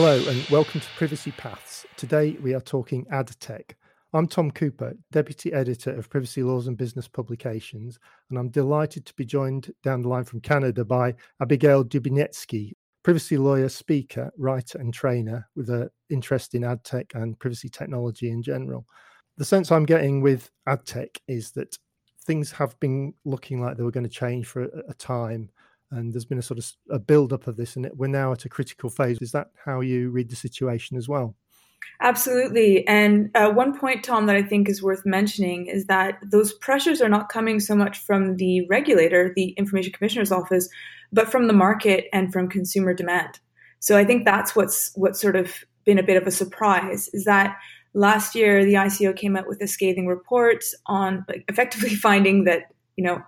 Hello and welcome to Privacy Paths. Today we are talking ad tech. I'm Tom Cooper, Deputy Editor of Privacy Laws and Business Publications, and I'm delighted to be joined down the line from Canada by Abigail Dubiniecki, privacy lawyer, speaker, writer, and trainer with an interest in ad tech and privacy technology in general. The sense I'm getting with ad tech is that things have been looking like they were going to change for a, time and there's been a sort of a build up of this and we're now at a critical phase. Is that how you read the situation as well? Absolutely. And uh, one point tom that i think is worth mentioning is that those pressures are not coming so much from the regulator the information commissioner's office but from the market and from consumer demand. So i think that's what's what's sort of been a bit of a surprise is that last year the ico came out with a scathing report on like, effectively finding that you know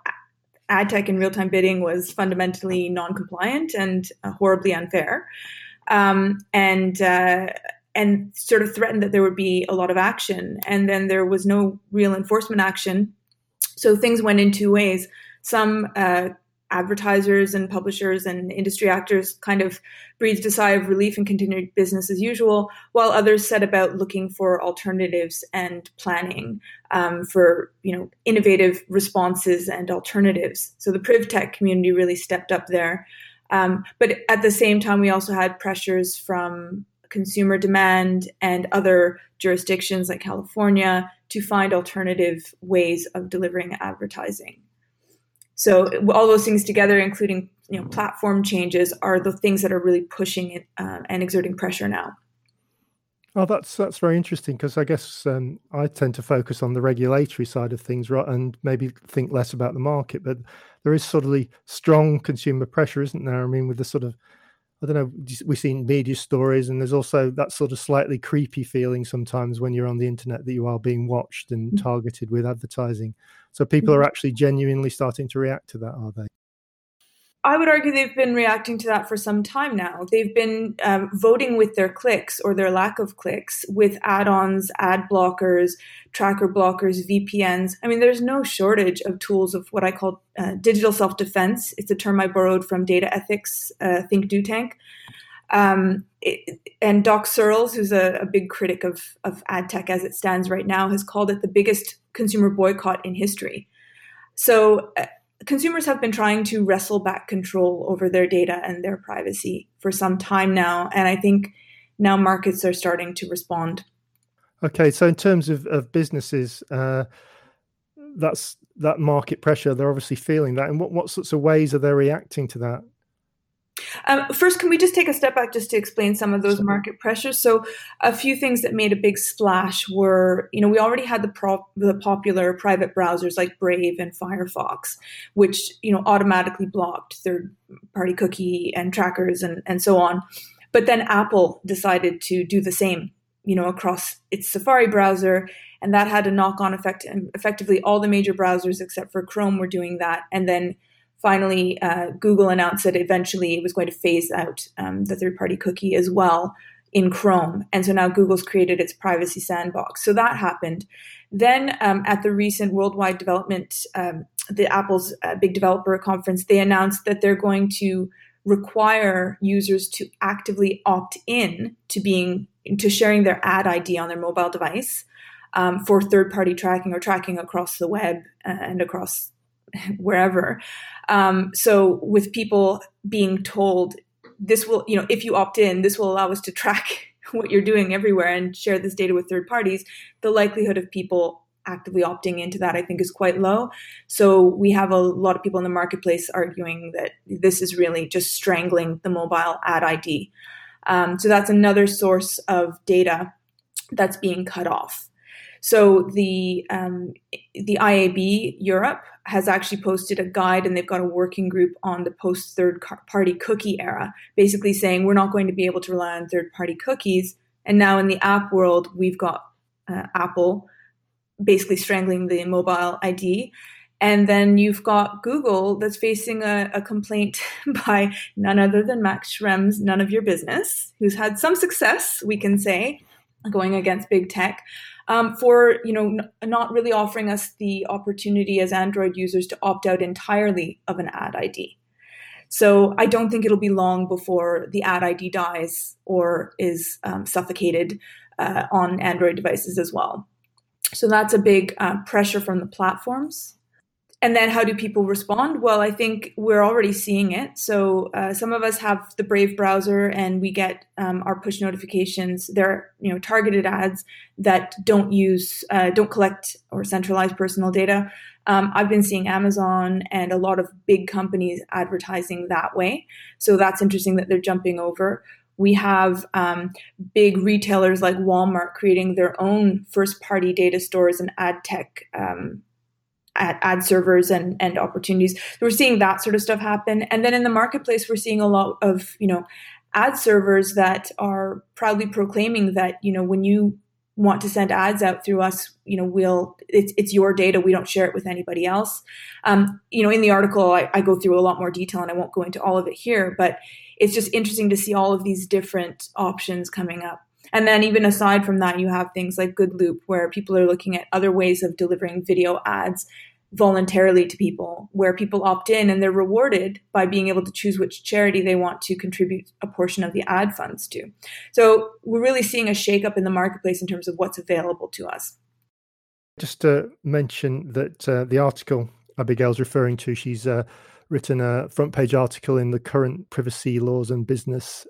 ad tech and real time bidding was fundamentally non compliant and uh, horribly unfair. Um, and uh, and sort of threatened that there would be a lot of action. And then there was no real enforcement action. So things went in two ways. Some uh, advertisers and publishers and industry actors kind of breathed a sigh of relief and continued business as usual, while others set about looking for alternatives and planning um, for you know innovative responses and alternatives. So the PrivTech community really stepped up there. Um, but at the same time, we also had pressures from consumer demand and other jurisdictions like California to find alternative ways of delivering advertising. So all those things together, including you know platform changes, are the things that are really pushing it uh, and exerting pressure now. Oh, that's that's very interesting because I guess um, I tend to focus on the regulatory side of things, right, and maybe think less about the market. But there is sort of the strong consumer pressure, isn't there? I mean, with the sort of I don't know, we've seen media stories, and there's also that sort of slightly creepy feeling sometimes when you're on the internet that you are being watched and mm. targeted with advertising. So people are mm. actually genuinely starting to react to that, are they? I would argue they've been reacting to that for some time now. They've been um, voting with their clicks or their lack of clicks with add ons, ad blockers, tracker blockers, VPNs. I mean, there's no shortage of tools of what I call uh, digital self defense. It's a term I borrowed from data ethics, uh, Think Do Tank. Um, it, and Doc Searls, who's a, a, big critic of, of ad tech as it stands right now, has called it the biggest consumer boycott in history. So, uh, consumers have been trying to wrestle back control over their data and their privacy for some time now. And I think now markets are starting to respond. Okay, so in terms of, of businesses, uh, that's that market pressure. They're obviously feeling that. And what, what sorts of ways are they reacting to that? Um, first, can we just take a step back just to explain some of those market pressures? So, a few things that made a big splash were, you know, we already had the pro- the popular private browsers like Brave and Firefox, which you know automatically blocked third party cookie and trackers and and so on. But then Apple decided to do the same, you know, across its Safari browser, and that had a knock on effect. And effectively, all the major browsers except for Chrome were doing that, and then finally, uh, Google announced that eventually it was going to phase out um, the third party cookie as well in Chrome. And so now Google's created its privacy sandbox. So that happened. Then um, at the recent Worldwide Development, um, the Apple's uh, big developer conference, they announced that they're going to require users to actively opt in to being to sharing their ad ID on their mobile device um, for third party tracking or tracking across the web uh, and across wherever. Um, so with people being told this will, you know, if you opt in, this will allow us to track what you're doing everywhere and share this data with third parties, the likelihood of people actively opting into that, I think, is quite low. So we have a lot of people in the marketplace arguing that this is really just strangling the mobile ad ID. Um, so that's another source of data that's being cut off. So the um, the IAB Europe has actually posted a guide, and they've got a working group on the post third party cookie era, basically saying we're not going to be able to rely on third party cookies. And now in the app world, we've got uh, Apple basically strangling the mobile ID. And then you've got Google that's facing a, a, complaint by none other than Max Schrems, none of your business, who's had some success, we can say, going against big tech um, for you know n- not really offering us the opportunity as Android users to opt out entirely of an ad ID. So I don't think it'll be long before the ad ID dies or is um, suffocated uh, on Android devices as well. So that's a big uh, pressure from the platforms. And then how do people respond? Well, I think we're already seeing it. So uh, some of us have the Brave browser, and we get um, our push notifications. They're you know targeted ads that don't use, uh, don't collect or centralize personal data. Um, I've been seeing Amazon and a lot of big companies advertising that way. So that's interesting that they're jumping over. We have um, big retailers like Walmart creating their own first party data stores and ad tech um, ad, ad servers and, and opportunities. So we're seeing that sort of stuff happen. And then in the marketplace, we're seeing a lot of, you know, ad servers that are proudly proclaiming that, you know, when you want to send ads out through us, you know, we'll it's it's your data. We don't share it with anybody else. Um, you know, in the article, I, I, go through a lot more detail, and I won't go into all of it here. But it's just interesting to see all of these different options coming up. And then even aside from that, you have things like Good Loop, where people are looking at other ways of delivering video ads voluntarily to people, where people opt in and they're rewarded by being able to choose which charity they want to contribute a portion of the ad funds to. So we're really seeing a shakeup in the marketplace in terms of what's available to us. Just to mention that uh, the article Abigail's referring to, she's uh, written a front page article in the current privacy laws and business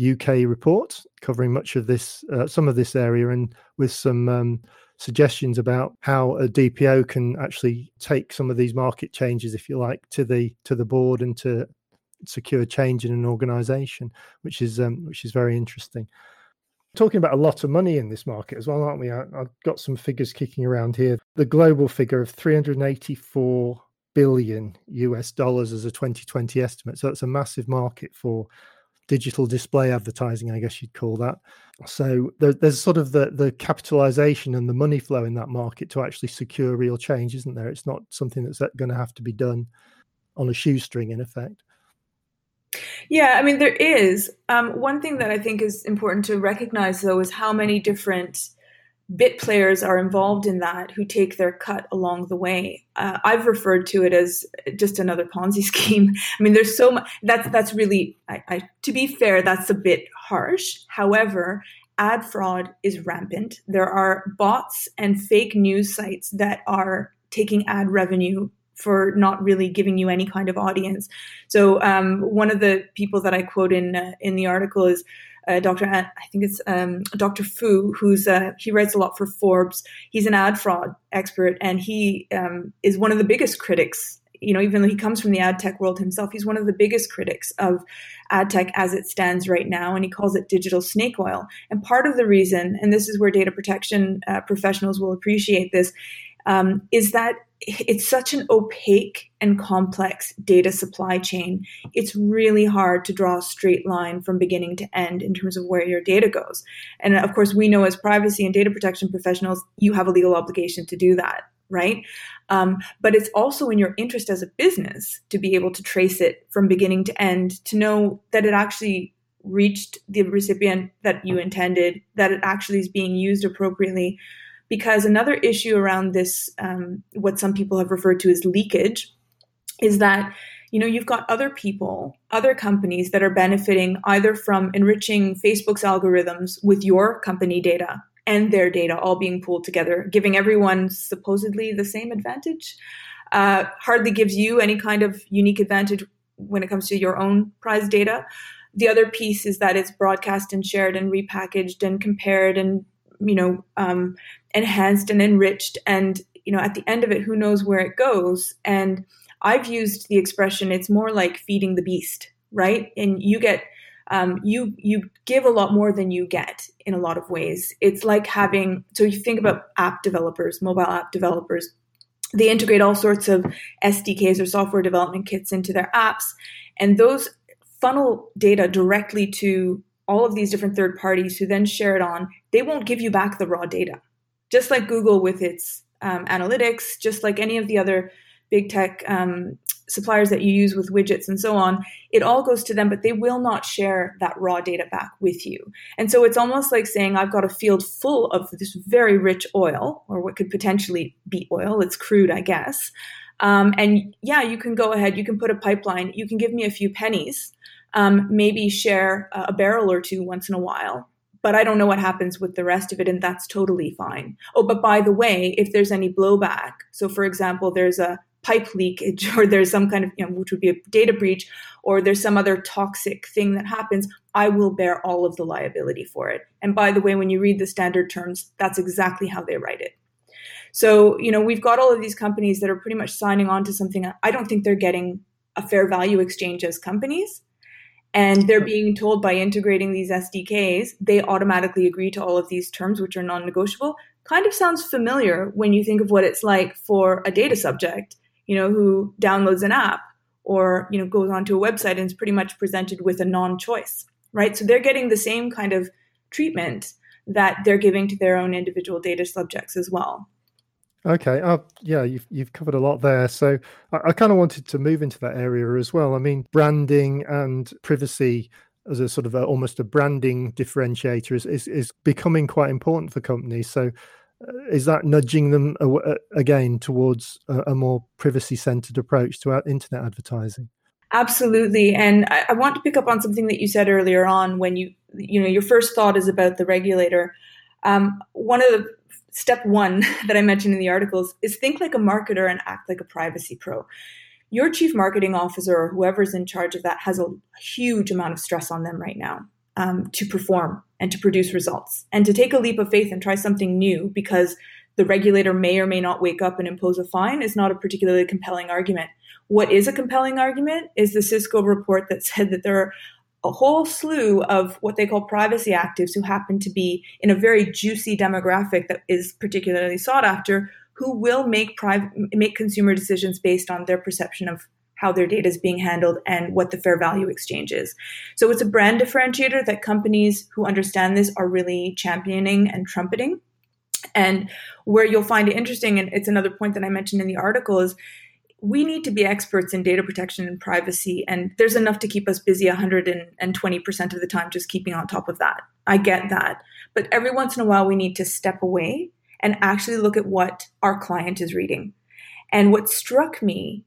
UK report, covering much of this, uh, some of this area, and with some um, suggestions about how a DPO can actually take some of these market changes, if you like, to the to the board and to secure change in an organisation, which is um, which is very interesting. Talking about a lot of money in this market as well, aren't we? I, have got some figures kicking around here. The global figure of 384 billion US dollars as a 2020 estimate. So it's a massive market for digital display advertising, I guess you'd call that. So there, there's sort of the the capitalization and the money flow in that market to actually secure real change, isn't there? It's not something that's going to have to be done on a shoestring, in effect. Yeah, I mean there is um, one thing that I think is important to recognize, though, is how many different bit players are involved in that who take their cut along the way. Uh, I've referred to it as just another Ponzi scheme. I mean, there's so much. That's that's really. I, I, to be fair, that's a bit harsh. However, ad fraud is rampant. There are bots and fake news sites that are taking ad revenue for not really giving you any kind of audience. So um, one of the people that I quote in uh, in the article is uh, Dr. I think it's um, Dr. Fou, who's uh, he writes a lot for Forbes. He's an ad fraud expert, and he um, is one of the biggest critics. You know, even though he comes from the ad tech world himself, he's one of the biggest critics of ad tech as it stands right now, and he calls it digital snake oil. And part of the reason, and this is where data protection uh, professionals will appreciate this, um, is that it's such an opaque and complex data supply chain. It's really hard to draw a straight line from beginning to end in terms of where your data goes. And of course, we know as privacy and data protection professionals, you have a legal obligation to do that, right? Um, but it's also in your interest as a business to be able to trace it from beginning to end, to know that it actually reached the recipient that you intended, that it actually is being used appropriately because another issue around this, um, what some people have referred to as leakage, is that you know you've got other people, other companies that are benefiting either from enriching Facebook's algorithms with your company data and their data all being pooled together, giving everyone supposedly the same advantage. Uh, hardly gives you any kind of unique advantage when it comes to your own prize data. The other piece is that it's broadcast and shared and repackaged and compared and you know um, enhanced and enriched and you know at the end of it who knows where it goes. And i've used the expression it's more like feeding the beast right? And you get um, you you give a lot more than you get in a lot of ways. It's like having so you think about app developers mobile app developers. They integrate all sorts of sdks or software development kits into their apps and those funnel data directly to all of these different third parties who then share it on. They won't give you back the raw data just like Google with its um, analytics, just like any of the other big tech um, suppliers that you use with widgets and so on, it all goes to them, but they will not share that raw data back with you. And so it's almost like saying, I've got a field full of this very rich oil, or what could potentially be oil, it's crude, I guess. Um, and yeah, you can go ahead, you can put a pipeline, you can give me a few pennies, um, maybe share a barrel or two once in a while. But I don't know what happens with the rest of it, and that's totally fine. Oh, but by the way, if there's any blowback, so for example, there's a pipe leakage or there's some kind of, you know, which would be a data breach, or there's some other toxic thing that happens, I will bear all of the liability for it. And by the way, when you read the standard terms, that's exactly how they write it. So, you know, we've got all of these companies that are pretty much signing on to something. I don't think they're getting a fair value exchange as companies. And they're being told by integrating these SDKs, they automatically agree to all of these terms, which are non negotiable. Kind of sounds familiar when you think of what it's like for a data subject, you know, who downloads an app or, you know, goes onto a website and is pretty much presented with a non choice, right? So they're getting the same kind of treatment that they're giving to their own individual data subjects as well. Okay. Uh, yeah, you've you've covered a lot there. So I, I kind of wanted to move into that area as well. I mean, branding and privacy as a sort of a, almost a branding differentiator is, is, is becoming quite important for companies. So uh, is that nudging them again towards a, a more privacy centered approach to internet advertising? Absolutely. And I, I want to pick up on something that you said earlier on when you you know your first thought is about the regulator. Um, one of the step one that I mentioned in the articles is think like a marketer and act like a privacy pro. Your chief marketing officer or whoever's in charge of that has a huge amount of stress on them right now um, to perform and to produce results and to take a leap of faith and try something new because the regulator may or may not wake up and impose a fine is not a particularly compelling argument. What is a compelling argument is the Cisco report that said that there are a whole slew of what they call privacy actives who happen to be in a very juicy demographic that is particularly sought after who will make private make consumer decisions based on their perception of how their data is being handled and what the fair value exchange is. So it's a brand differentiator that companies who understand this are really championing and trumpeting. And where you'll find it interesting, and it's another point that I mentioned in the article, is we need to be experts in data protection and privacy and there's enough to keep us busy 120% of the time just keeping on top of that. I get that. But every once in a while we need to step away and actually look at what our client is reading. And what struck me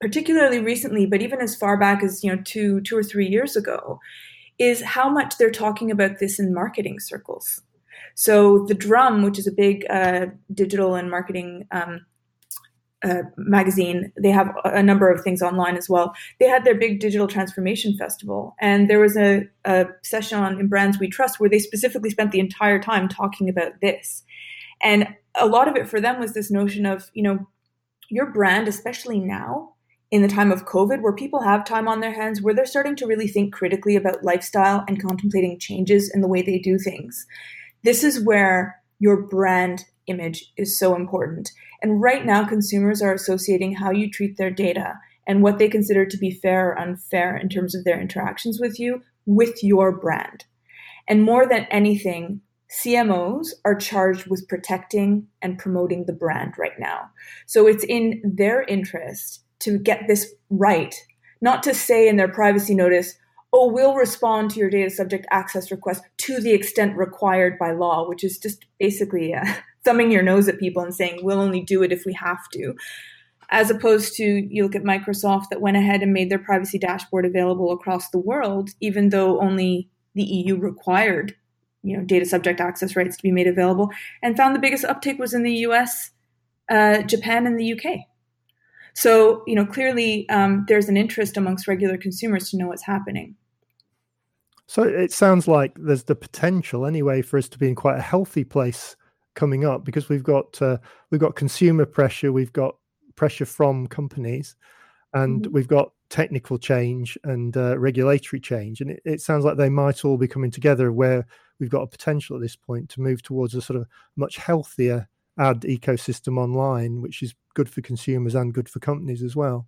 particularly recently but even as far back as you know two two or three years ago is how much they're talking about this in marketing circles. So the drum which is a big uh, digital and marketing um, uh, magazine. They have a number of things online as well. They had their big digital transformation festival, and there was a, a session on in Brands We Trust where they specifically spent the entire time talking about this. And a lot of it for them was this notion of, you know, your brand, especially now in the time of COVID, where people have time on their hands, where they're starting to really think critically about lifestyle and contemplating changes in the way they do things. This is where your brand image is so important. And right now, consumers are associating how you treat their data and what they consider to be fair or unfair in terms of their interactions with you with your brand. And more than anything, CMOs are charged with protecting and promoting the brand right now. So it's in their interest to get this right, not to say in their privacy notice, oh, we'll respond to your data subject access request to the extent required by law, which is just basically uh, thumbing your nose at people and saying, we'll only do it if we have to. As opposed to, you look at Microsoft that went ahead and made their privacy dashboard available across the world, even though only the EU required you know, data subject access rights to be made available, and found the biggest uptake was in the US, uh, Japan, and the UK. So, you know, clearly um, there's an interest amongst regular consumers to know what's happening. So it sounds like there's the potential, anyway, for us to be in quite a healthy place coming up because we've got uh, we've got consumer pressure, we've got pressure from companies, and mm-hmm. we've got technical change and uh, regulatory change, and it, it, sounds like they might all be coming together where we've got a potential at this point to move towards a sort of much healthier ad ecosystem online, which is good for consumers and good for companies as well.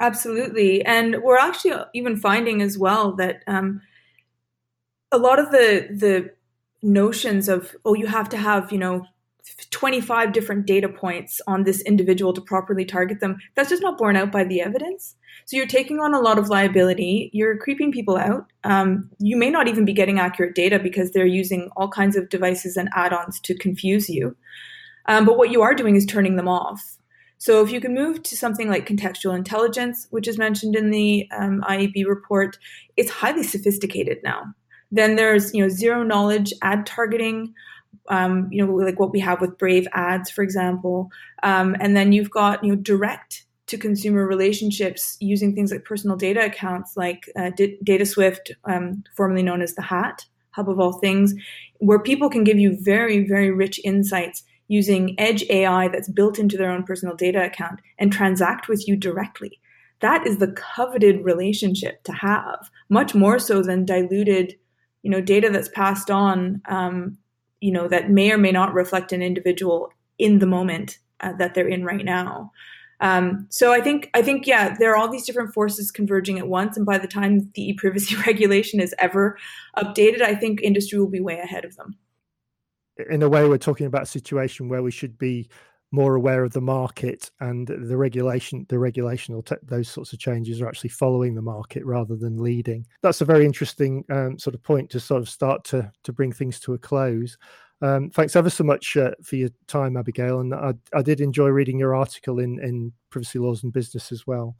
Absolutely, and we're actually even finding as well that um, a lot of the the notions of oh you have to have you know 25 different data points on this individual to properly target them that's just not borne out by the evidence. So you're taking on a lot of liability you're creeping people out. Um, you may not even be getting accurate data because they're using all kinds of devices and add-ons to confuse you. Um, but what you are doing is turning them off. So if you can move to something like contextual intelligence, which is mentioned in the um, IAB report, it's highly sophisticated now. Then there's you know zero knowledge ad targeting, um, you know like what we have with Brave ads, for example, um, and then you've got you know direct to consumer relationships using things like personal data accounts like uh, D- DataSwift, um, formerly known as the Hat, hub of all things, where people can give you very, very rich insights using edge AI that's built into their own personal data account and transact with you directly. That is the coveted relationship to have, much more so than diluted, you know, data that's passed on, um, you know, that may or may not reflect an individual in the moment uh, that they're in right now. Um, so I think I think yeah, there are all these different forces converging at once, and by the time the e-privacy regulation is ever updated, I think industry will be way ahead of them. In a way, we're talking about a situation where we should be more aware of the market and the regulation the regulation or te- those sorts of changes are actually following the market rather than leading that's a very interesting um, sort of point to sort of start to to bring things to a close um, thanks ever so much uh, for your time, Abigail. And I, I, did enjoy reading your article in, in Privacy Laws and Business as well.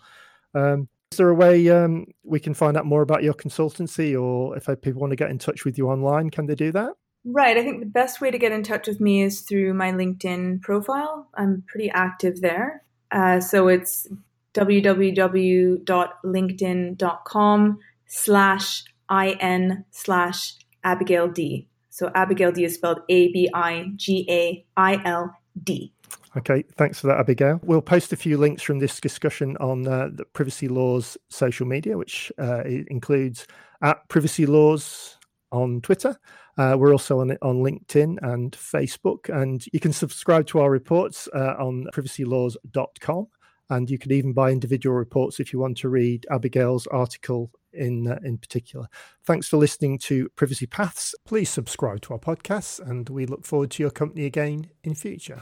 Um, is there a way um, we can find out more about your consultancy, or if people want to get in touch with you online, can they do that? Right. I think the best way to get in touch with me is through my LinkedIn profile. I'm pretty active there. Uh, so it's www.linkedin.com slash in slash Abigail D. So Abigail D is spelled A B I G A I L D. Okay, thanks for that, Abigail. We'll post a few links from this discussion on uh, the Privacy Laws social media, which uh, includes at Privacy Laws on Twitter. Uh, we're also on on LinkedIn and Facebook, and you can subscribe to our reports uh, on privacylaws.com. And you can even buy individual reports if you want to read Abigail's article in uh, in particular. Thanks for listening to Privacy Paths. Please subscribe to our podcasts, and we look forward to your company again in future.